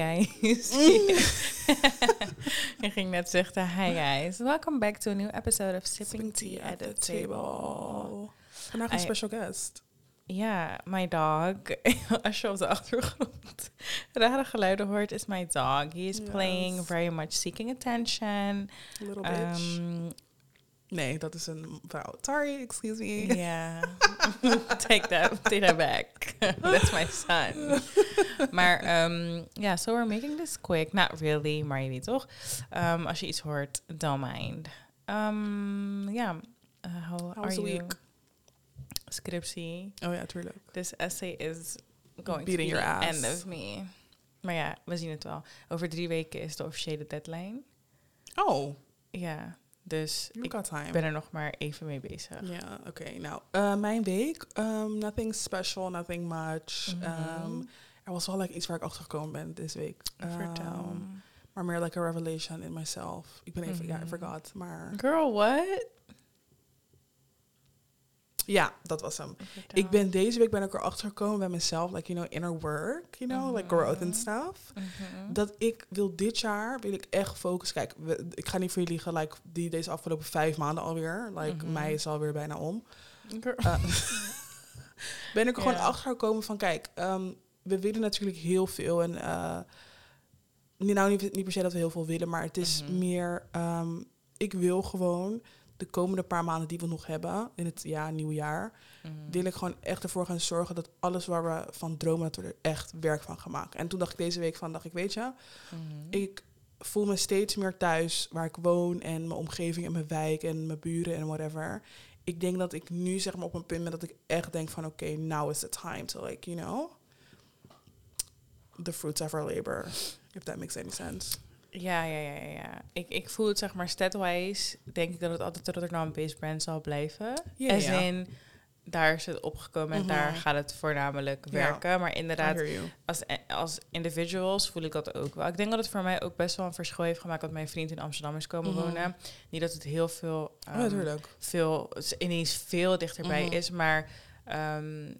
guys. Ik ging net zeggen, hi guys. Welcome back to a new episode of Sipping, Tea, at the, Table. Vandaag een I- special guest. Ja, my dog. Als je op de achtergrond rare geluiden hoort, is my dog. He is playing very much seeking attention. Little bitch. Um, nee, dat is een vrouw. Sorry, excuse me. yeah. take that, take that back. That's my son. maar um, ja, so we're making this quick. Not really, maar je weet toch? Um, als je iets hoort, don't mind. Um, ja, uh, how How are the you? week? Scriptie. Oh ja, tuurlijk. This essay is going Beating to be your the ass. end of me. Maar ja, we zien het wel. Over drie weken is de officiële deadline. Oh, Ja, dus you ik time. ben er nog maar even mee bezig. Ja, oké. Nou, eh, mijn week. um, nothing special, nothing much. Um, er was wel like, iets waar ik achter gekomen ben deze week. Vertel. Um, maar meer like a revelation in myself. Ik ben even, ja, I Mhm. forgot. Maar Girl, what? Ja, dat was hem. Ik ben deze week ben ik erachter gekomen bij mezelf, like, you know, inner work, you know, like growth and Mhm. stuff. Mhm. Dat ik wil dit jaar, wil ik echt focussen. Kijk, we- ik ga niet voor jullie liegen, like, die deze afgelopen vijf maanden alweer. Like, Mhm. mei is alweer bijna om. Eh, ben ik er gewoon achter gekomen van, kijk, ehm, we willen natuurlijk heel veel. En niet, nou, niet, niet per se dat we heel veel willen, maar het is meer, ehm, ik wil gewoon de komende paar maanden die we nog hebben, in het ja, nieuwe jaar, Mhm. wil ik gewoon echt ervoor gaan zorgen dat alles waar we van dromen, dat we er echt werk van gaan maken. En toen dacht ik deze week van, dacht ik, weet je, Mhm. ik voel me steeds meer thuis waar ik woon en mijn omgeving en mijn wijk en mijn buren en whatever. Ik denk dat ik nu zeg maar op een punt ben dat ik echt denk van oké, now is the time to like, you know, the fruits of our labor, if that makes any sense. Ja, ja, ja, ja. Ik, ik voel het zeg maar statwise, denk ik dat het altijd Rotterdam-based brand zal blijven. Ja, As ja. in, daar is het opgekomen en Mhm. daar gaat het voornamelijk Ja. werken. Maar inderdaad, als, als individuals voel ik dat ook wel. Ik denk dat het voor mij ook best wel een verschil heeft gemaakt dat mijn vriend in Amsterdam is komen Mhm. wonen. Niet dat het heel veel, Oh, natuurlijk. veel ineens veel dichterbij Mhm. is, maar ehm,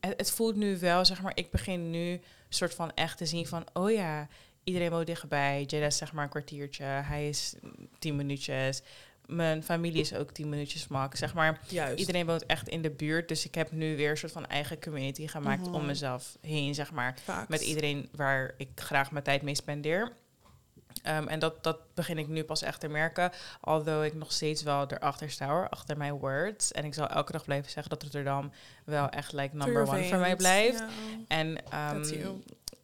het, het voelt nu wel, zeg maar, ik begin nu soort van echt te zien van, oh ja, iedereen woont dichtbij. Jada is zeg maar een kwartiertje, hij is tien minuutjes. Mijn familie is ook tien minuutjes max, zeg maar. Juist. Iedereen woont echt in de buurt, dus ik heb nu weer een soort van eigen community gemaakt Mhm. om mezelf heen, zeg maar. Met iedereen waar ik graag mijn tijd mee spendeer. Ehm, en dat, dat begin ik nu pas echt te merken. Although ik nog steeds wel erachter sta hoor, achter mijn words. En ik zal elke dag blijven zeggen dat Rotterdam wel echt like number one voor mij blijft. Ja. En you.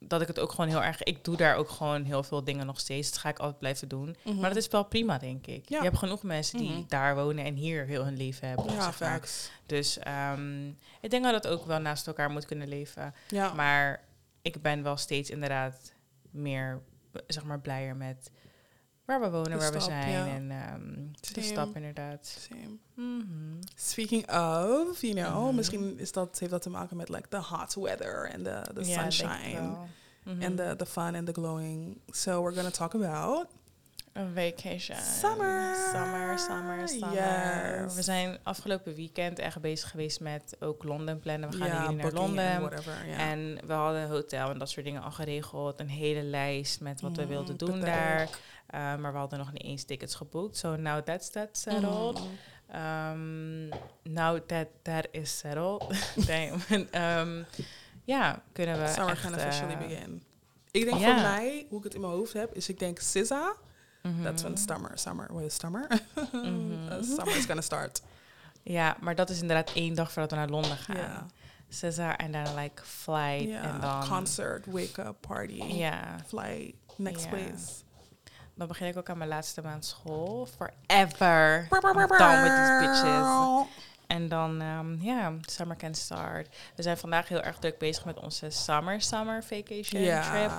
Dat ik het ook gewoon heel erg... Ik doe daar ook gewoon heel veel dingen nog steeds. Dat ga ik altijd blijven doen. Mhm. Maar dat is wel prima, denk ik. Ja. Je hebt genoeg mensen die Mhm. daar wonen en hier heel hun leven hebben. ja, zeg maar. facts. Dus ehm, ik denk dat het ook wel naast elkaar moet kunnen leven. Ja. Maar ik ben wel steeds inderdaad meer, zeg maar, blijer met waar we wonen, De waar we zijn. ja. En ehm, de Same. stap inderdaad. Same. Mhm. Speaking of, you know, Mhm. misschien is dat, heeft dat te maken met like the hot weather and the, the sunshine. and the, the fun and the glowing. So we're gonna talk about Een vacation. Summer. Summer, summer, summer. Yes. We zijn afgelopen weekend echt bezig geweest met ook Londen plannen. We gaan ja, jullie naar Londen. whatever. En we hadden een hotel en dat soort dingen al geregeld. Een hele lijst met wat we Mm, wilden doen daar. Uh, maar we hadden nog niet eens tickets geboekt. So now that's that settled. Mhm. Um, now that that is settled, damn. um, ja, kunnen we Summer echt, can officially eh, begin. Ik denk voor mij, hoe ik het in mijn hoofd heb, is ik denk SZA. That's when summer, summer, what is summer? Mhm. Uh, summer is gonna start. Ja, maar dat is inderdaad één dag voordat we naar Londen gaan. Ja. Cesar en dan like flight en dan... concert, wake up, party, Ja, flight, next place. dan begin ik ook aan mijn laatste maand school. Forever. I'm done with these bitches. En dan, ehm, ja, summer can start. We zijn vandaag heel erg druk bezig met onze summer, summer vacation Ja, trip.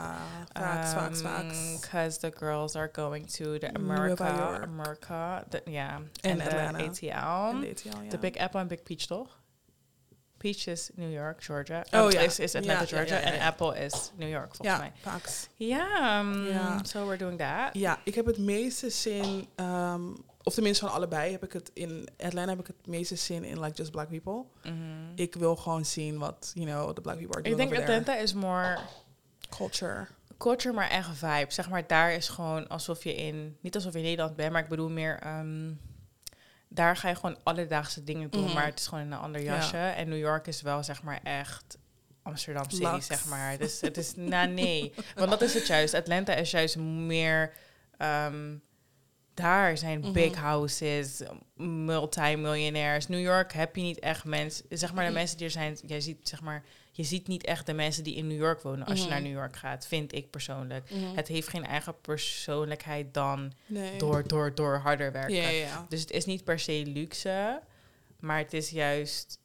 facts, facts, facts. Because the girls are going to the America. America, ja, En en de Atlanta. ATL. De ATL, ja. De Big Apple en Big Peach, toch? Peach is New York, Georgia. Oh, Oh, ja. Is, is Atlanta, Ja, ja, Georgia. ja, ja, En ja. Apple is New York, volgens Ja, mij. facts. Ja, um, Ja. so we're doing that. Ja, ik heb het meeste zin, ehm, of tenminste van allebei, heb ik het in Atlanta heb ik het meeste zin in like just black people. Mhm. Ik wil gewoon zien wat, you know, the black people are Ik doing denk over there. Atlanta is more Culture. culture, maar echt vibe. Zeg maar, daar is gewoon alsof je in... Niet alsof je in Nederland bent, maar ik bedoel meer... ehm, daar ga je gewoon alledaagse dingen doen, Mhm. maar het is gewoon in een ander Ja. jasje. En New York is wel, zeg maar, echt... Amsterdam City, zeg maar. Dus het is, nou nee. Want dat is het juist. Atlanta is juist meer... ehm, daar zijn Mhm. big houses, multimiljonairs. New York heb je niet echt mensen... Zeg maar, de Mhm. mensen die er zijn... Jij ziet, zeg maar... Je ziet niet echt de mensen die in New York wonen als je Mhm. naar New York gaat, vind ik persoonlijk. Mhm. Het heeft geen eigen persoonlijkheid dan nee. door, door, door harder werken. Ja, ja, ja. Dus het is niet per se luxe, maar het is juist,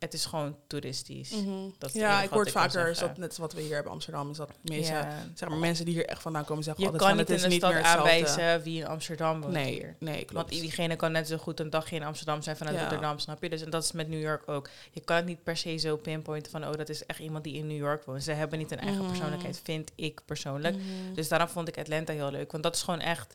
het is gewoon toeristisch. Mhm. Dat is Ja, ik hoor ik vaker, is zeggen. dat net wat we hier hebben in Amsterdam, is dat meestal, Ja. zeg maar, mensen die hier echt vandaan komen zeggen Je altijd kan van, niet het in de stad aanwijzen wie in Amsterdam woont Nee, hier. nee, klopt. Want diegene kan net zo goed een dagje in Amsterdam zijn vanuit Ja. Rotterdam, snap je? Dus en dat is met New York ook. Je kan het niet per se zo pinpointen van, oh, dat is echt iemand die in New York woont. Ze hebben niet een eigen Mhm. persoonlijkheid, vind ik persoonlijk. Mhm. Dus daarom vond ik Atlanta heel leuk. Want dat is gewoon echt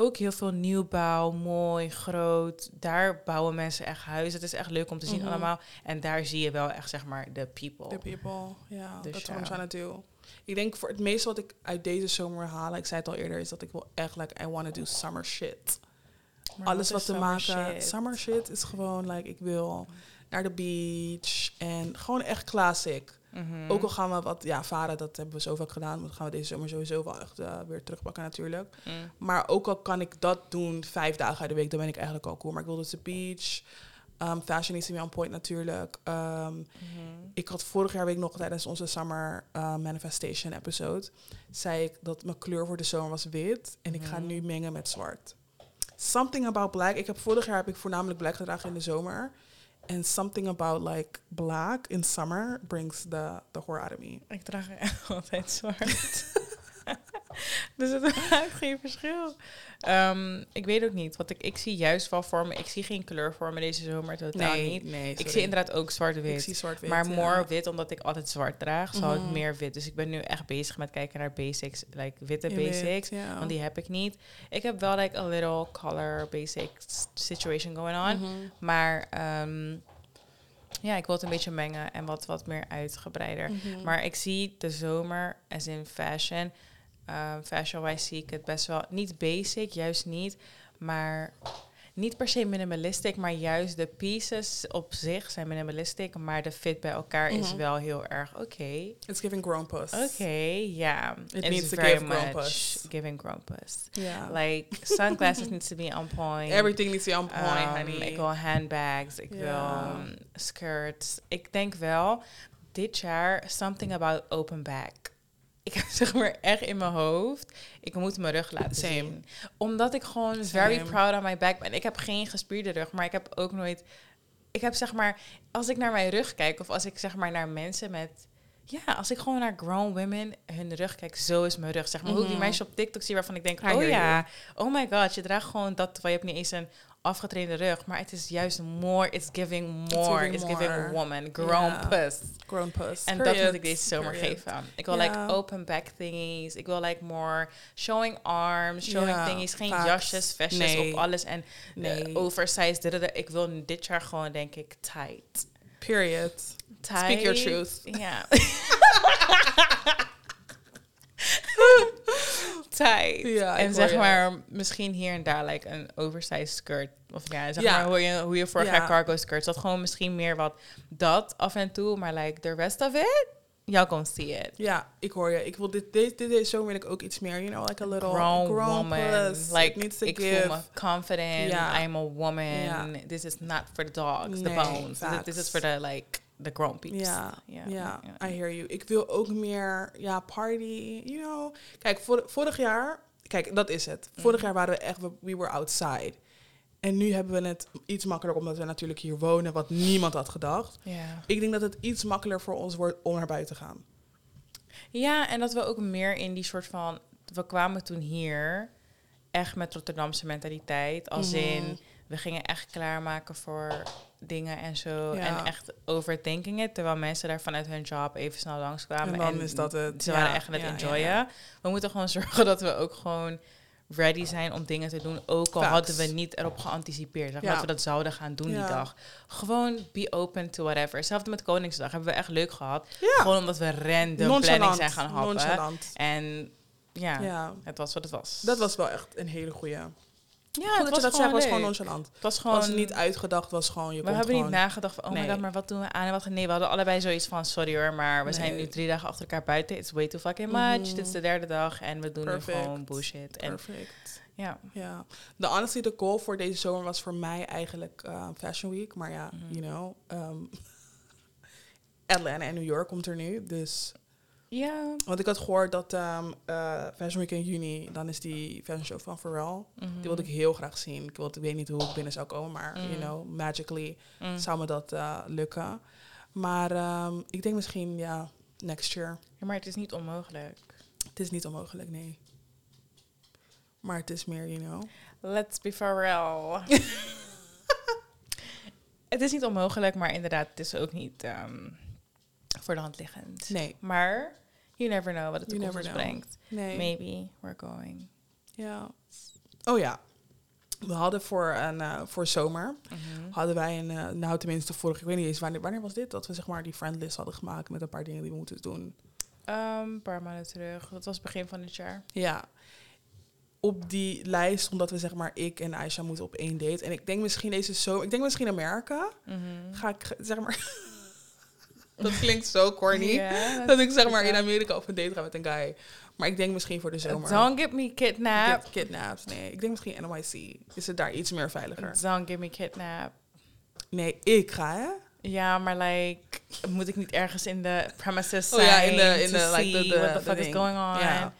ook heel veel nieuwbouw, mooi, groot. Daar bouwen mensen echt huizen. Het is echt leuk om te zien Mhm. allemaal. En daar zie je wel echt, zeg maar, de people. The people, ja, Dus dat is wat I'm trying to do. Ik denk voor het meeste wat ik uit deze zomer halen, ik zei het al eerder, is dat ik wil echt, like, I want to do summer shit. Maar Alles wat te maken, shit? summer shit is gewoon, like, ik wil naar de beach en gewoon echt classic. Mhm. Ook al gaan we wat, ja, varen, dat hebben we zo vaak gedaan, dat gaan we deze zomer sowieso wel echt eh, weer terugpakken natuurlijk. Mm. Maar ook al kan ik dat doen vijf dagen uit de week, dan ben ik eigenlijk al cool. Maar ik wil dus de beach. Um, fashion is weer on point natuurlijk. Um, Mhm. ik had vorig jaar week nog tijdens onze Summer uh, Manifestation episode... zei ik dat mijn kleur voor de zomer was wit. En ik ga Mhm. nu mengen met zwart. Something about black. Ik heb vorig jaar heb ik voornamelijk black gedragen in de zomer. And something about like black in summer brings the, the horror out of me. Ik draag altijd zwart. Dus het maakt geen verschil. Ehm, ik weet ook niet. Want ik, ik zie juist wel voor me... Ik zie geen kleur voor me deze zomer totaal niet. nee. Ik zie inderdaad ook zwart-wit. Maar ja. more wit, omdat ik altijd zwart draag, zal ik Mhm. meer wit. Dus ik ben nu echt bezig met kijken naar basics, like witte basics. ja. Want die heb ik niet. Ik heb wel like a little color basic situation going on. Mhm. Maar ehm, ja, ik wil het een beetje mengen en wat, wat meer uitgebreider. Mhm. Maar ik zie de zomer, as in fashion, um, fashion-wise zie ik het best wel, niet basic, juist niet, maar niet per se minimalistic, maar juist de pieces op zich zijn minimalistic, maar de fit bij elkaar is Mhm. wel heel erg oké. It's giving grown puss. Oké, ja. It It's needs to very give puss. giving. Ja. Like, sunglasses needs to be on point. Everything needs to be on point, Um, honey. Ik wil handbags, ik wil um, skirts. Ik denk wel, dit jaar, something about open back. Ik heb zeg maar echt in mijn hoofd, ik moet mijn rug laten Same. zien. Omdat ik gewoon very proud of my back ben. Ik heb geen gespierde rug, maar ik heb ook nooit... Ik heb zeg maar, als ik naar mijn rug kijk, of als ik zeg maar naar mensen met... Ja, als ik gewoon naar grown women hun rug kijk, zo is mijn rug. Zeg maar hoe ik die Mhm. meisjes op TikTok zie waarvan ik denk, oh ja, oh my god, je draagt gewoon dat, terwijl je hebt niet eens een afgetrainde rug. Maar het is juist more, it's giving more, it's giving woman, grown Ja. puss. grown puss. En dat moet ik deze zomer Period. geven. Ik wil like open back thingies. Ik wil like more showing arms, showing Ja, thingies. Geen facts. jasjes, vestjes Nee. op alles. En Nee. nee. oversized. Ik wil dit jaar gewoon denk ik tight. Period. Tight. Speak your truth. Ja. Ja, en zeg maar misschien hier en daar like een oversized skirt. Of ja, zeg Ja. maar hoe je, hoe je vorig Ja. jaar cargo skirts. Dat gewoon misschien meer wat dat af en toe. Maar like the rest of it, y'all gonna see it. Ja, ik hoor je. Ik wil dit, dit, dit, deze zomer wil ik ook iets meer, you know, like a little grown, woman. It Like, needs to ik give. voel me confident. Ja. I'm a woman. This is not for the dogs, the bones. This, this is for the, like, grown peeps. Ja, Ja. I hear you. Ik wil ook meer, ja, party, you know. Kijk, vor, vorig jaar, kijk, dat is het. Vorig Mhm. jaar waren we echt, we, we were outside. En nu hebben we het iets makkelijker, omdat we natuurlijk hier wonen, wat niemand had gedacht. Ik denk dat het iets makkelijker voor ons wordt om naar buiten te gaan. Ja, en dat we ook meer in die soort van... We kwamen toen hier echt met Rotterdamse mentaliteit. Als Mhm. in, we gingen echt klaarmaken voor dingen en zo. Ja. En echt overthinking it. Terwijl mensen daar vanuit hun job even snel langskwamen. En dan is dat het. Ze Ja, waren echt aan het ja, enjoyen. We moeten gewoon zorgen dat we ook gewoon ready zijn om dingen te doen. Ook al Facts. hadden we niet erop geanticipeerd. Zeg dat we dat zouden gaan doen die dag. Gewoon be open to whatever. Hetzelfde met Koningsdag. Hebben we echt leuk gehad. Gewoon omdat we random planning zijn gaan happen. Nonchalant. En ja, Ja. het was wat het was. Dat was wel echt een hele goeie. Ja, Goed dat je dat zegt, was gewoon nonchalant. Het was gewoon... Was niet uitgedacht, was gewoon, je we hebben gewoon... niet nagedacht van, oh my god, maar wat doen we aan en wat... Nee, we hadden allebei zoiets van, sorry hoor, maar we zijn nu drie dagen achter elkaar buiten. It's way too fucking much. Mhm. Dit is de derde dag en we doen Perfect. nu gewoon bullshit. En Perfect. ja, Ja. De honestly, de goal voor deze zomer was voor mij eigenlijk eh, Fashion Week. Maar ja, Mhm. you know. ehm, Atlanta en New York komt er nu. Dus, ja. want ik had gehoord dat ehm, eh, Fashion Week in juni, dan is die fashion show van Pharrell. Mhm. Die wilde ik heel graag zien. Ik, wilde, ik weet niet hoe ik binnen zou komen, maar you Mm. know, magically Mm. zou me dat eh, lukken. Maar ehm, ik denk misschien, ja, next year. Ja, maar het is niet onmogelijk. Het is niet onmogelijk, nee. Maar het is meer, you know. Let's be Pharrell. het is niet onmogelijk, maar inderdaad, het is ook niet ehm, voor de hand liggend. Nee. Maar you never know wat het toekomst brengt. Nee. Maybe we're going. Ja. Oh ja. We hadden voor, een, eh, voor zomer, Mhm. hadden wij een, eh, nou tenminste vorige, ik weet niet eens wanneer, wanneer was dit, dat we zeg maar die friendlist hadden gemaakt met een paar dingen die we moeten doen. Ehm, een paar maanden terug. Dat was begin van het jaar. Ja. Op die lijst, omdat we zeg maar, ik en Aisha moeten op één date. En ik denk misschien deze zo, ik denk misschien Amerika. Mhm. Ga ik zeg maar, dat klinkt zo corny. Dat ik zeg maar in. Amerika op een date ga met een guy. Maar ik denk misschien voor de zomer. Don't get me kidnapped. Get kidnapped. Nee, ik denk misschien NYC. Is het daar iets meer veiliger? Don't get me kidnapped. Nee, ik ga hè? Ja, maar like, moet ik niet ergens in de premises Oh zijn ja, in de- in de, like, de- what the fuck is going on? Ja.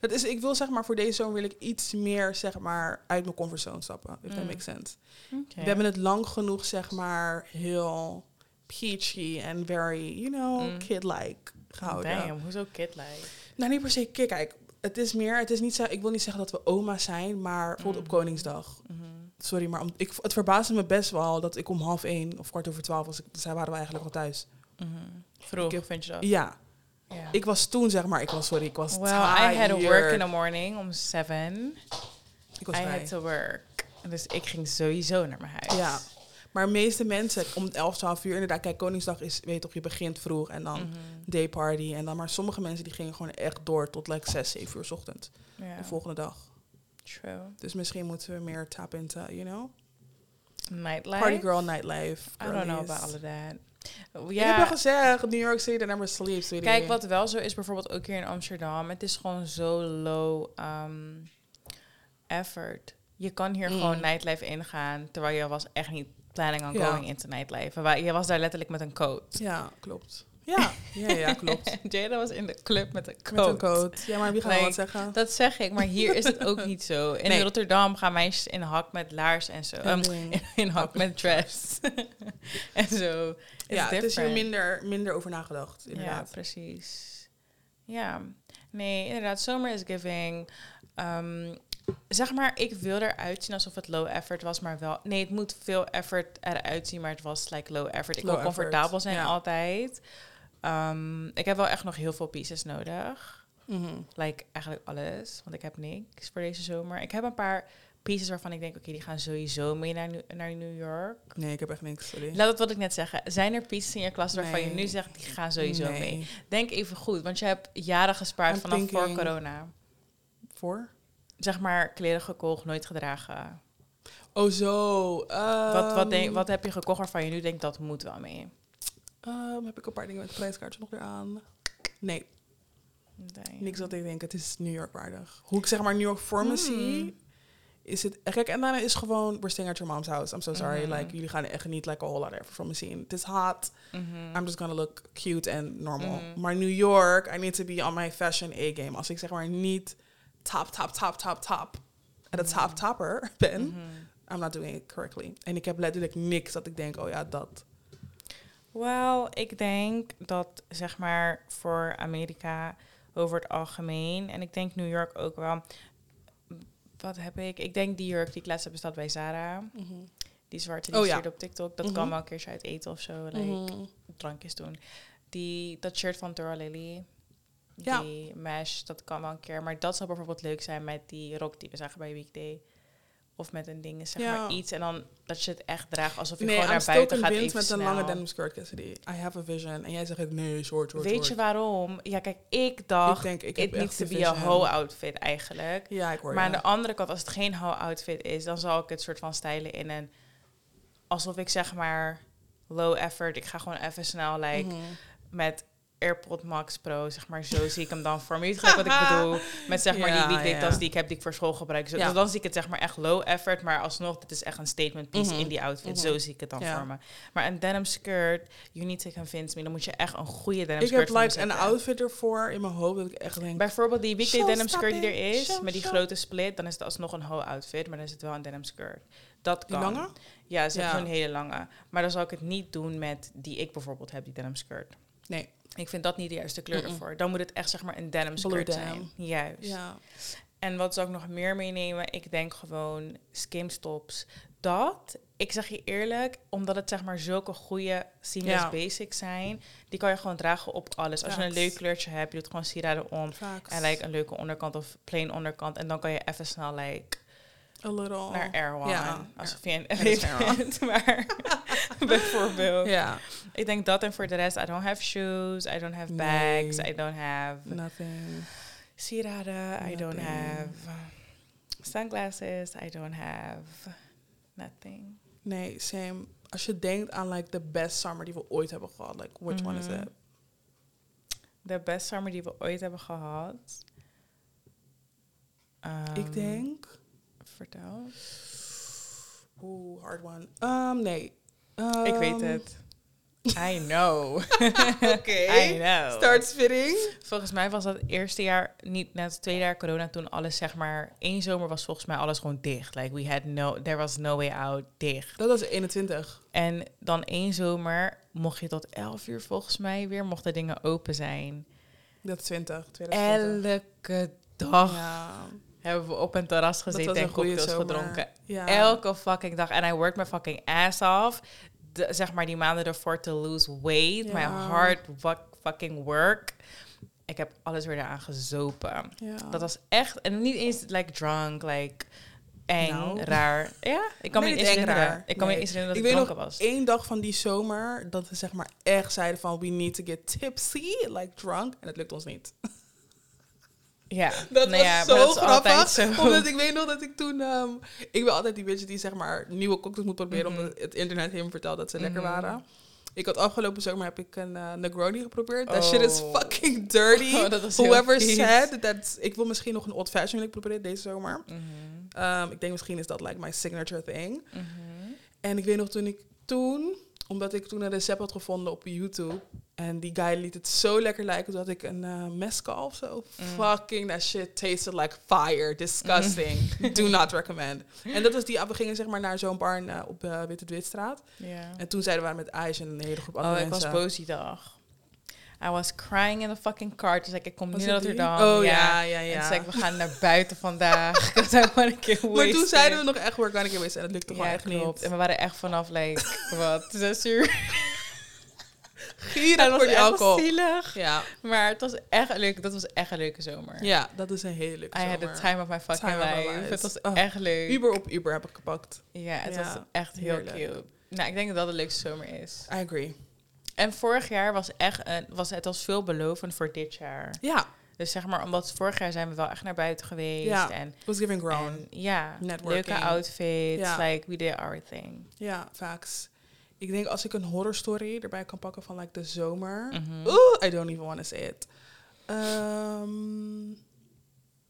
Dat is, ik wil zeg maar voor deze zomer wil ik iets meer zeg maar uit mijn comfortzone stappen. If that Mm. makes sense. We hebben het lang genoeg zeg maar heel peachy en very, you know, Mm. kid-like gehouden. Damn, hoezo kid-like? Nou, niet per se kid. Kijk, het is meer, het is niet, ze- ik wil niet zeggen dat we oma zijn, maar bijvoorbeeld op Mm. Koningsdag. Mhm. Sorry, maar om, ik, het verbaasde me best wel dat ik om half één of kwart over twaalf was. Ik, zij waren we eigenlijk al thuis. Mhm. Vroeg, Ik vind je dat? Ja, ik was toen zeg maar, ik was sorry, ik was well, I had to work in the morning om 7. Ik was I vrij. had to work. Dus ik ging sowieso naar mijn huis. Ja. Maar de meeste mensen om 11, 12 uur, inderdaad, kijk, Koningsdag is, weet toch, je begint vroeg en dan Mhm. dayparty. En dan, maar sommige mensen die gingen gewoon echt door tot like 6, 7 uur. Ja, De volgende dag. true. Dus misschien moeten we meer tap into, you know? Nightlife? Party girl, nightlife. I don't know about all of that. Ik heb al Ja, gezegd, New York City, never sleeps. kijk, wat wel zo is, bijvoorbeeld ook hier in Amsterdam. Het is gewoon zo low um, effort. Je kan hier Mm. gewoon nightlife ingaan, terwijl je was echt niet planning on Ja. going into nightlife. Wa- Je was daar letterlijk met een coat. Ja, klopt. Ja, ja, ja klopt. Jada was in de club met een coat. Met een coat. Ja, maar wie gaat Like, wat zeggen? Dat zeg ik, maar hier is het ook niet zo. In Nee. Rotterdam gaan meisjes in hak met laars en zo. Um, in, in hak met dress. en zo. It's ja, het is hier different. minder, minder over nagedacht, Ja, inderdaad. precies. Ja, nee, inderdaad, zomer is giving. Ehm, zeg maar, ik wil eruit zien alsof het low effort was, maar wel... Nee, het moet veel effort eruit zien, maar het was like low effort. Ik Low wil comfortabel effort, zijn ja. altijd. Ehm, ik heb wel echt nog heel veel pieces nodig. Mhm. Like, eigenlijk alles, want ik heb niks voor deze zomer. Ik heb een paar pieces waarvan ik denk, oké, die gaan sowieso mee naar, naar New York. Nee, ik heb echt niks. Sorry. Laat het wat ik net zeggen. Zijn er pieces in je klas waarvan je nu zegt, die gaan sowieso Nee. mee? Denk even goed, want je hebt jaren gespaard I'm vanaf voor corona. Voor? Zeg maar, kleren gekocht, nooit gedragen. Oh, zo. wat, wat, denk, Ehm, wat heb je gekocht waarvan je nu denkt, dat moet wel mee? ehm, heb ik een paar dingen met het prijskaartje nog weer aan? Nee, Nee. niks wat ik denk. Het is New York waardig. Hoe ik zeg maar New York voor me Hmm. zie, is het... Kijk, en daarna is gewoon, we're staying at your mom's house. I'm so sorry. Mhm. Like, jullie gaan echt niet like a whole lot effort from me zien. Het is hot. Mhm. I'm just gonna look cute and normal. Mhm. Maar New York, I need to be on my fashion A-game. Als ik zeg maar niet top, top, top, top, top, en de top topper ben, Mhm. I'm not doing it correctly. En ik heb letterlijk niks dat ik denk, oh ja, dat. Wel, ik denk dat zeg maar voor Amerika over het algemeen en ik denk New York ook wel. Wat heb ik? Ik denk die jurk die ik laatst heb besteld bij Zara. Die zwarte die Oh, ja. op TikTok. Dat Mhm. kan wel een keertje uit eten of zo. Like, drankjes doen. Die, dat shirt van Dora Lily. Ja. Die mesh, dat kan wel een keer. Maar dat zou bijvoorbeeld leuk zijn met die rok die we zagen bij Weekday. Of met een ding, zeg Ja. maar iets. En dan dat je het echt draagt alsof je Nee, gewoon I'm naar buiten gaat even met een lange denim skirt, Cassidy. I have a vision. En jij zegt nee, short, short, Weet short. je waarom? Ja, kijk, ik dacht, Ik denk, ik it needs to be a vision. hoe outfit eigenlijk. Ja, ik hoor Maar aan de andere kant, als het geen hoe outfit is, dan zal ik het soort van stylen in een... Alsof ik zeg maar low effort, ik ga gewoon even snel like Mhm. met AirPod Max Pro, zeg maar, zo zie ik hem dan voor me. Wat ik bedoel? Met zeg maar Ja, die weekday ja. die ik heb, die ik voor school gebruik. Zo, Ja. Dus dan zie ik het zeg maar echt low effort, maar alsnog, dit is echt een statement piece Mhm. in die outfit. Mhm. Zo zie ik het dan voor me. Maar een denim skirt, you need to convince me. Dan moet je echt een goede denim Ik skirt heb voor me like een outfit ervoor in mijn hoofd dat ik echt denk... Bijvoorbeeld die weekday denim skirt die er is, show, met die show. grote split, dan is het alsnog een hoe outfit, maar dan is het wel een denim skirt. Dat Die kan. lange? Ja, ze hebben zo'n hele lange. Maar dan zal ik het niet doen met die ik bijvoorbeeld heb, die denim skirt. Nee. Ik vind dat niet de juiste kleur ervoor. Dan moet het echt zeg maar een denim Blue skirt denim. zijn. Juist. Ja. En wat zou ik nog meer meenemen? Ik denk gewoon skimstops. Dat, ik zeg je eerlijk, omdat het zeg maar zulke goede seamless Ja. basics zijn, die kan je gewoon dragen op alles. Als je een leuk kleurtje hebt, je doet gewoon sieraden om. En like een leuke onderkant of plain onderkant. En dan kan je even snel like A little... naar Erwan. Ja. Alsof je een bent. Maar bijvoorbeeld. Ja. Ik denk dat en voor de rest, I don't have shoes, I don't have bags, Nee. I don't have Nothing. sieraden, I don't have sunglasses, I don't have nothing. Nee, same. Als je denkt aan like the best summer die we ooit hebben gehad, like which one is Mhm. it? De best summer die we ooit hebben gehad. ik Ehm, denk... Vertel. Oeh, hard one. Um, nee. Ik weet Um, het. I know. Oké. I know. Start spitting. Volgens mij was dat eerste jaar, niet net het tweede jaar corona, toen alles zeg maar, één zomer was volgens mij alles gewoon dicht. Like we had no, there was no way out, dicht. Dat was 21. En dan één zomer mocht je tot 11 uur volgens mij weer, mochten dingen open zijn. Dat is 20. 2020. Elke dag Ja. hebben we op een terras gezeten en cocktails gedronken. Ja. Elke fucking dag. En I worked my fucking ass off. De, zeg maar die maanden ervoor to lose weight. My Ja. hard fuck- fucking work. Ik heb alles weer eraan gezopen. Ja. Dat was echt... En niet eens like drunk, like eng, Nou. raar. Ja, ik kan Nee, me niet eens raar. Ik kan me niet eens herinneren dat ik ik, dronken was. één dag van die zomer dat we zeg maar echt zeiden van we need to get tipsy, like drunk. En dat lukt ons niet. Ja, Dat nou was ja, zo dat grappig. zo. Omdat ik weet nog dat ik toen... ehm, ik ben altijd die bitch die zeg maar nieuwe cocktails moet proberen... Mhm. omdat het internet heeft me verteld dat ze lekker Mhm. waren. Ik had afgelopen zomer heb ik een eh, Negroni geprobeerd. That Oh. shit is fucking dirty. Oh, Whoever said that... Ik wil misschien nog een old fashion willen proberen deze zomer. Mhm, Ehm, ik denk misschien is dat like my signature thing. mhm. En ik weet nog toen ik toen, omdat ik toen een recept had gevonden op YouTube. En die guy liet het zo lekker lijken. Had ik een uh, mescal of zo. Mm. Fucking, that shit tasted like fire. Disgusting. Do not recommend. En dat was die, we gingen zeg maar naar zo'n bar eh, op uh, Witte Dwitstraat. Ja. En toen zeiden we met IJs en een hele groep andere Oh, ik was mensen. boos die dag. I was crying in the fucking car. Toen zei ik, kom nu naar? Rotterdam. Oh ja, ja, ja. En zei ik, we gaan naar buiten vandaag. Because I want to get maar toen zeiden we nog echt, we're gonna get wasted. En dat lukte gewoon echt niet. En we waren echt vanaf, like, wat, zes uur. Gierig dat voor die alcohol. zielig. Ja. Maar het was echt een leuke, dat was echt een leuke zomer. ja, dat is een hele leuke I had zomer. the time of my fucking Time life. life. Het was Oh, echt leuk. Uber op Uber heb ik gepakt. Ja, het Ja, was echt heel heerlijk. cute. Nou, ik denk dat dat de leukste zomer is. I agree. En vorig jaar was echt een, was het was veelbelovend voor dit jaar. Ja, Dus zeg maar, omdat vorig jaar zijn we wel echt naar buiten geweest. Ja. En, it was giving grown. ja, Networking. leuke outfits. Ja. Like, we did our thing. Ja, facts. Ik denk als ik een horror story erbij kan pakken van like de zomer. Mhm. Oeh, I don't even want to say it. Ehm,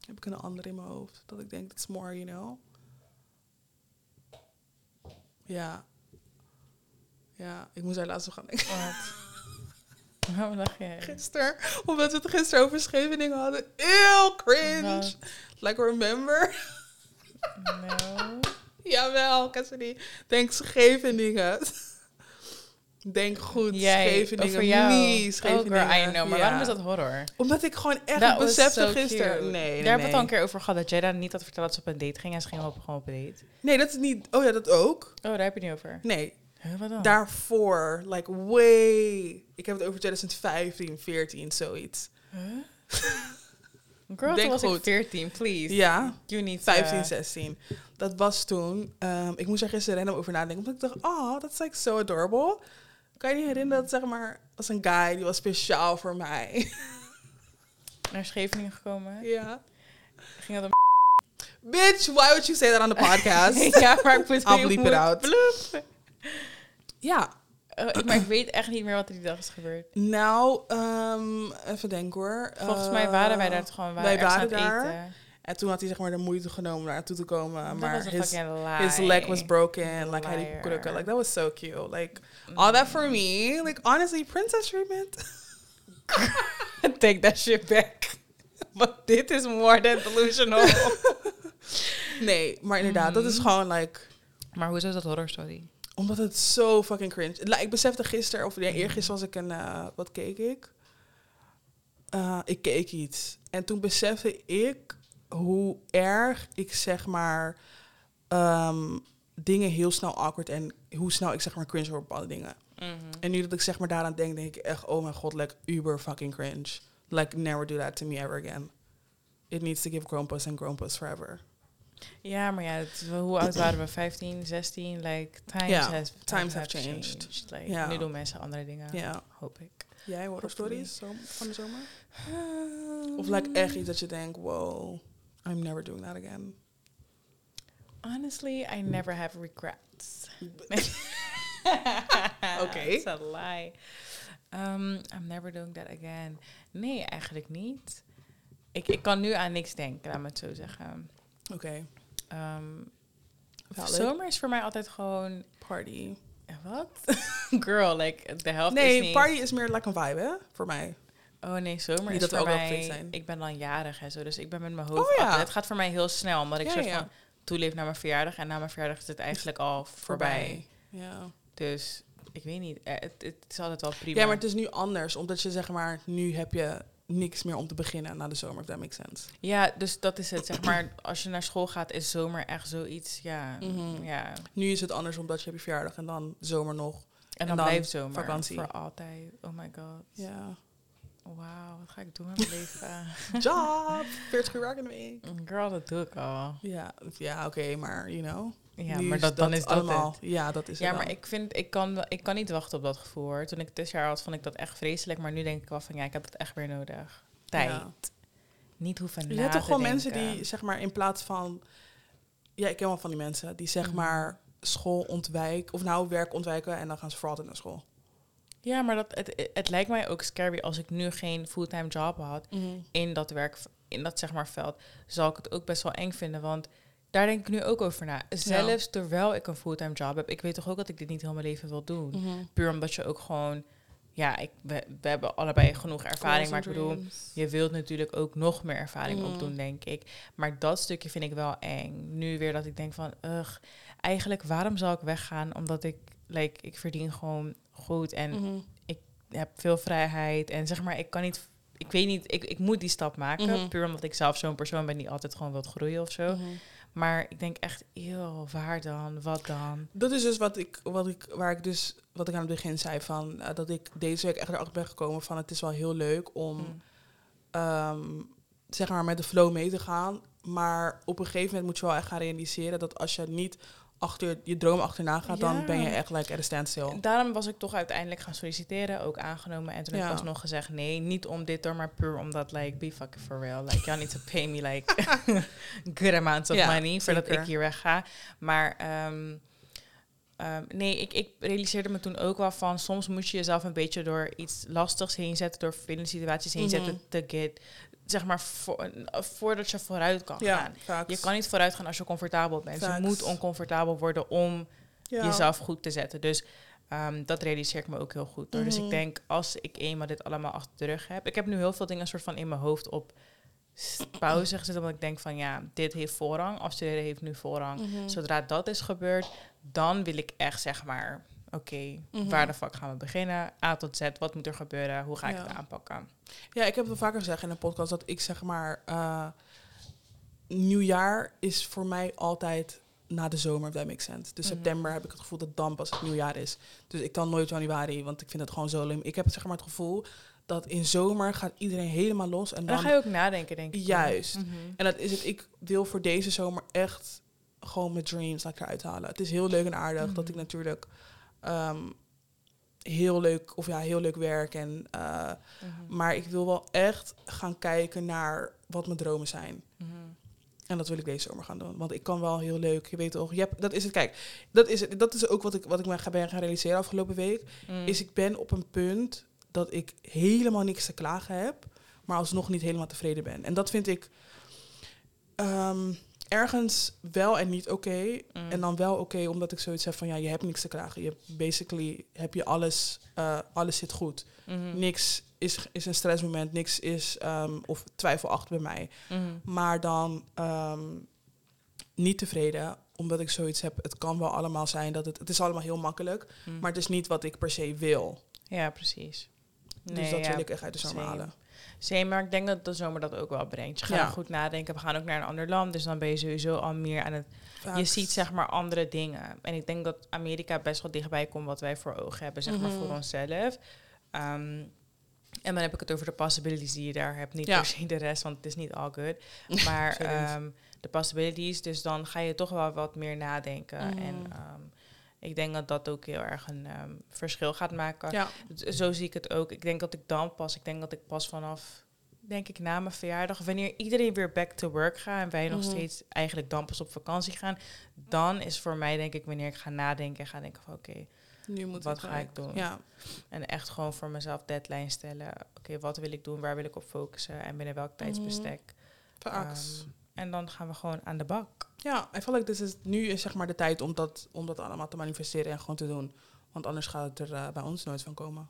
heb ik een andere in mijn hoofd dat ik denk, it's more, you know. Ja. Ja, ik moest daar laatst nog gaan denken. Wat? Waarom lach jij? Gisteren, omdat we het gisteren over Scheveningen hadden. Eeuw, cringe. Wat? Like, remember? No. Jawel, Cassidy. Denk Scheveningen. Denk goed, Jij, Scheveningen. jou. Nee, Oh, Scheveningen. girl, I know. Maar Ja. waarom is dat horror? Omdat ik gewoon echt was besefte so gisteren. Nee, nee, Daar hebben we het al een keer over gehad. Dat jij dan niet had verteld dat ze op een date ging. En ze ging op, gewoon op een date. Nee, dat is niet... Oh ja, dat ook? Oh, daar heb je het niet over. Nee, Huh, wat dan? daarvoor. Like, way... Ik heb het over 2015, 14, zoiets. Huh? Girl, Denk was ik goed. 14, please. Ja, You need 15, to- 16. Dat was toen. ehm, ik moest er gisteren random over nadenken. Omdat ik dacht, oh, dat is like so adorable. Kan je je herinneren dat zeg maar was een guy die was speciaal voor mij. Naar Scheveningen gekomen. ja. Ging dat Bitch, why would you say that on the podcast? ja, maar ik moet I'll bleep it out. Bloep. Ja. Ik- maar ik weet echt niet meer wat er die dag is gebeurd. Nou, ehm, even denken hoor. Volgens mij waren wij daar Eh, gewoon wij waren ergens waren daar. eten. En toen had hij zeg maar de moeite genomen naar naartoe te komen. Dat maar his, his leg was broken. Like, hij die Liar. krukken. Like, that was so cute. Like, all that for me. Like, honestly, princess treatment. Take that shit back. Want dit is more than delusional. nee, maar inderdaad, dat is Mhm. gewoon like... maar hoezo is dat horror story? Omdat het zo fucking cringe. Ik besefte gisteren, of nee, eergisteren was ik een... eh, wat keek ik? Eh, ik keek iets. En toen besefte ik hoe erg ik zeg maar... ehm, dingen heel snel awkward en hoe snel ik zeg maar cringe over bepaalde dingen. Mhm. En nu dat ik zeg maar daaraan denk, denk ik echt, oh mijn god, like uber fucking cringe. Like never do that to me ever again. It needs to give Grumpus and Grumpus forever. Ja, maar ja, het, hoe oud waren we? 15, 16? Like, times, has, times have changed. Like. Nu doen mensen andere dingen, hoop ik. Jij Hopefully. stories zo- van de zomer? Of like echt iets dat je denkt, wow, I'm never doing that again. Honestly, I never have regrets. Oké. It's a lie. Um, I'm never doing that again. Nee, eigenlijk niet. Ik, ik kan nu aan niks denken, laat me het zo zeggen. Oké, Ehm, zomer is voor mij altijd gewoon... party. eh, Wat? Girl, like, de helft is Nee, niet... party is meer like een vibe, hè? Voor mij. Oh nee, zomer Niet is dat voor ook wel mij... zijn. Ik ben dan jarig en zo, dus ik ben met mijn hoofd... Oh, ja. Het gaat voor mij heel snel, omdat ik Ja, soort ja. van toeleef naar mijn verjaardag. En na mijn verjaardag is het eigenlijk al voorbij. Ja. Dus ik weet niet, eh, het, het is altijd wel prima. ja, maar het is nu anders. Omdat je zeg maar, nu heb je niks meer om te beginnen na de zomer, if that makes sense. Ja, dus dat is het. Zeg maar, als je naar school gaat, is zomer echt zoiets. Ja, Mhm. ja. Nu is het anders omdat je hebt je verjaardag en dan zomer nog. En dan, dan blijft zomer. vakantie. Voor altijd. Oh my god. Ja. Wauw, wat ga ik doen met mijn leven? Job, 40 uur werken in de week. Girl, dat doe ik al. Ja, ja oké, maar you know. Ja, nu maar dat, dan is dat allemaal. het. Ja, dat is Ja, maar dan. ik vind, ik kan, ik kan niet wachten op dat gevoel hoor. Toen ik het tussenjaar had, vond ik dat echt vreselijk. Maar nu denk ik wel van, ja, ik heb het echt weer nodig. Tijd. Ja. Niet hoeven na Je hebt toch gewoon denken. mensen die, zeg maar, in plaats van... Ja, ik ken wel van die mensen die, zeg Mhm. maar, school ontwijken... Of nou, werk ontwijken en dan gaan ze voor altijd naar school. Ja, maar dat, het, het lijkt mij ook scary als ik nu geen fulltime job had. in dat werk, in dat zeg maar veld, zal ik het ook best wel eng vinden. Want daar denk ik nu ook over na. Zelfs terwijl ik een fulltime job heb, ik weet toch ook dat ik dit niet heel mijn leven wil doen. Mhm. Puur omdat je ook gewoon, ja, ik, we, we hebben allebei genoeg ervaring, maar ik bedoel, je wilt natuurlijk ook nog meer ervaring Mhm. opdoen, denk ik. Maar dat stukje vind ik wel eng. Nu weer dat ik denk van, ugh, eigenlijk waarom zou ik weggaan? Omdat ik, like, ik verdien gewoon goed en Mhm. heb veel vrijheid en zeg maar, ik kan niet, ik weet niet, ik, ik moet die stap maken, puur omdat ik zelf zo'n persoon ben die altijd gewoon wilt groeien of zo. Maar ik denk echt, eeuw, waar dan, wat dan? Dat is dus wat ik, wat ik, waar ik dus, wat ik aan het begin zei van, eh, dat ik deze week echt erachter ben gekomen van, het is wel heel leuk om, Mm. ehm, zeg maar, met de flow mee te gaan. Maar op een gegeven moment moet je wel echt gaan realiseren dat als je niet achter je droom achterna gaat, dan ben je echt like at a standstill. Daarom was ik toch uiteindelijk gaan solliciteren, ook aangenomen. En toen heb Ja. ik alsnog gezegd, nee, niet om dit door, maar puur omdat, like, be fucking for real. Like, y'all need to pay me, like, good amounts of Ja, money, voordat zeker. ik hier wegga. Maar, ehm, ehm, nee, ik, ik realiseerde me toen ook wel van, soms moet je jezelf een beetje door iets lastigs heen zetten, door vervelende situaties heen Mhm. zetten, te get, zeg maar, voor, voordat je vooruit kan Ja, gaan. facts. Je kan niet vooruit gaan als je comfortabel bent. Facts. Je moet oncomfortabel worden om Ja. jezelf goed te zetten. Dus ehm, dat realiseer ik me ook heel goed. Door. Dus Mhm. ik denk, als ik eenmaal dit allemaal achter de rug heb... Ik heb nu heel veel dingen soort van in mijn hoofd op pauze gezet. Omdat ik denk van, ja, dit heeft voorrang. Afstuderen heeft nu voorrang. Mhm. Zodra dat is gebeurd, dan wil ik echt zeg maar... Oké, Mhm. waar de fuck gaan we beginnen? A tot Z, wat moet er gebeuren? Hoe ga ik Ja. het aanpakken? Ja, ik heb het wel vaker gezegd in een podcast dat ik zeg maar, eh, nieuwjaar is voor mij altijd na de zomer, that makes sense. Dus Mhm. september heb ik het gevoel dat dan pas het nieuwjaar is. Dus ik dan nooit januari, want ik vind het gewoon zo lim. Ik heb zeg maar het gevoel dat in zomer gaat iedereen helemaal los. En En dan, ga je ook nadenken, denk ik. Juist. Mhm. En dat is het. Ik wil voor deze zomer echt gewoon mijn dreams lekker uithalen. Het is heel leuk en aardig dat ik natuurlijk ehm, heel leuk of ja heel leuk werk en eh, Mhm. maar ik wil wel echt gaan kijken naar wat mijn dromen zijn. Mhm. En dat wil ik deze zomer gaan doen. Want ik kan wel heel leuk, je weet toch, je hebt, dat is het. Kijk, dat is, het, dat is ook wat ik, wat ik me ga- ben gaan realiseren afgelopen week. Mhm. Is ik ben op een punt dat ik helemaal niks te klagen heb, maar alsnog niet helemaal tevreden ben. En dat vind ik ehm, ergens wel en niet oké. Mhm. En dan wel oké, omdat ik zoiets heb van ja, je hebt niks te klagen. Je basically heb je alles, eh, alles zit goed. Mhm. Niks is, is een stressmoment, niks is ehm, of twijfelachtig bij mij. Mhm. Maar dan ehm, niet tevreden, omdat ik zoiets heb. Het kan wel allemaal zijn dat het. Het is allemaal heel makkelijk, Mhm. maar het is niet wat ik per se wil. Ja, precies. dus dat wil ik echt uit de same. halen. Same, maar ik denk dat de zomer dat ook wel brengt. Je gaat Ja. goed nadenken. We gaan ook naar een ander land, dus dan ben je sowieso al meer aan het... Je ziet zeg maar andere dingen. En ik denk dat Amerika best wel dichtbij komt wat wij voor ogen hebben, zeg maar Mhm. voor onszelf. Ehm, en dan heb ik het over de possibilities die je daar hebt. Niet Ja. per se de rest, want het is niet all good. Maar Zeker ehm, de possibilities, dus dan ga je toch wel wat meer nadenken. Mhm. En ehm, ik denk dat dat ook heel erg een ehm, verschil gaat maken. Ja, Zo zie ik het ook. Ik denk dat ik dan pas, ik denk dat ik pas vanaf, denk ik na mijn verjaardag, wanneer iedereen weer back to work gaat en wij nog Mhm. steeds eigenlijk dan pas op vakantie gaan, dan is voor mij denk ik wanneer ik ga nadenken en ga denken van oké, nu moet Wat ga ik doen? Ja, en echt gewoon voor mezelf deadline stellen. Oké, wat wil ik doen? Waar wil ik op focussen? En binnen welk tijdsbestek? facts. Ehm, en dan gaan we gewoon aan de bak. ja, feel like this is, nu is zeg maar de tijd om dat, om dat allemaal te manifesteren en gewoon te doen. Want anders gaat het er eh, bij ons nooit van komen.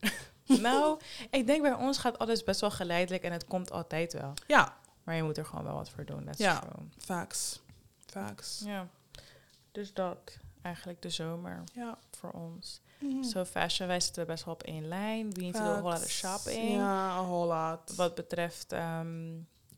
nou, ik denk bij ons gaat alles best wel geleidelijk en het komt altijd wel. Ja, Maar je moet er gewoon wel wat voor doen. That's Ja. facts. Facts. Ja, dus dat. Eigenlijk de zomer Ja. voor ons. Mhm. Zo fashion, wij zitten best wel op één lijn. We need to do a whole lot of shopping. Ja, a whole lot. Wat betreft ehm,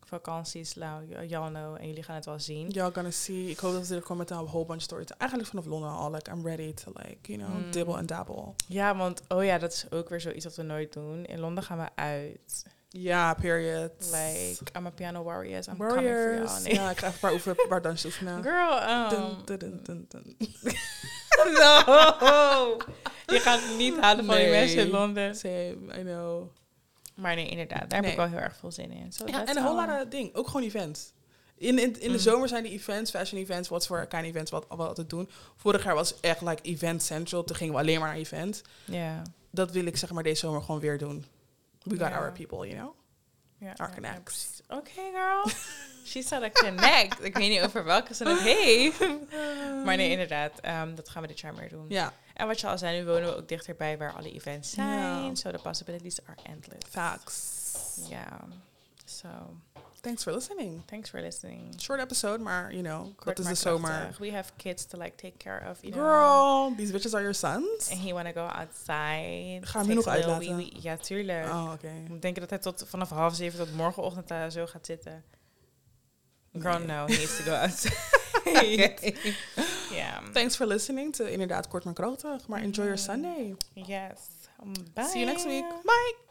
vakanties, nou, y'all know, en jullie gaan het wel zien. Y'all gonna see. Ik hoop dat ze er komen met een whole bunch stories. Eigenlijk vanaf Londen al. Like, I'm ready to like, you know, Mm. dibble and dabble. Ja, want, oh ja, dat is ook weer zoiets wat we nooit doen. In Londen gaan we uit. Ja, period. Like, I'm a piano warriors, I'm Warriors. coming for you. Ja, ik ga even een paar, oefen, een paar dansjes oefenen. Girl, um, Dun, dun, dun, no! Je gaat het niet halen van die mensen in Londen. Same, I know. Maar nee, inderdaad, daar heb ik wel heel erg veel zin in. So Ja, that's en een whole all. lot of ding. Ook gewoon events. In, in, in de Mm. zomer zijn die events, fashion events, wat voor kind events, wat, wat we altijd doen. Vorig jaar was echt like event central. Toen gingen we alleen maar naar events. Ja. Dat wil ik zeg maar deze zomer gewoon weer doen. We got our people, you know? Ja, Our connects. Oké, girl. She said a connect. ik weet niet over welke ze het heeft. maar nee, inderdaad. ehm, dat gaan we dit jaar meer doen. Ja, En wat je al zei, nu wonen we ook dichterbij waar alle events zijn. So the possibilities are endless. facts. Ja. So, Thanks for listening. thanks for listening. Short episode, maar you know, Kort dat is de zomer. We have kids to like take care of, you know. Girl, these bitches are your sons? And he wanna go outside. Ga hem nu nog uitlaten? wee wee. Ja, tuurlijk. Oh, oké. Ik denk dat hij tot vanaf half zeven tot morgenochtend daar zo gaat zitten. Girl, Nee. no, he needs to go outside. Ja. Thanks for listening to inderdaad kort maar krachtig. Maar enjoy your Mhm. Sunday. Yes. Bye. See you next week. Bye.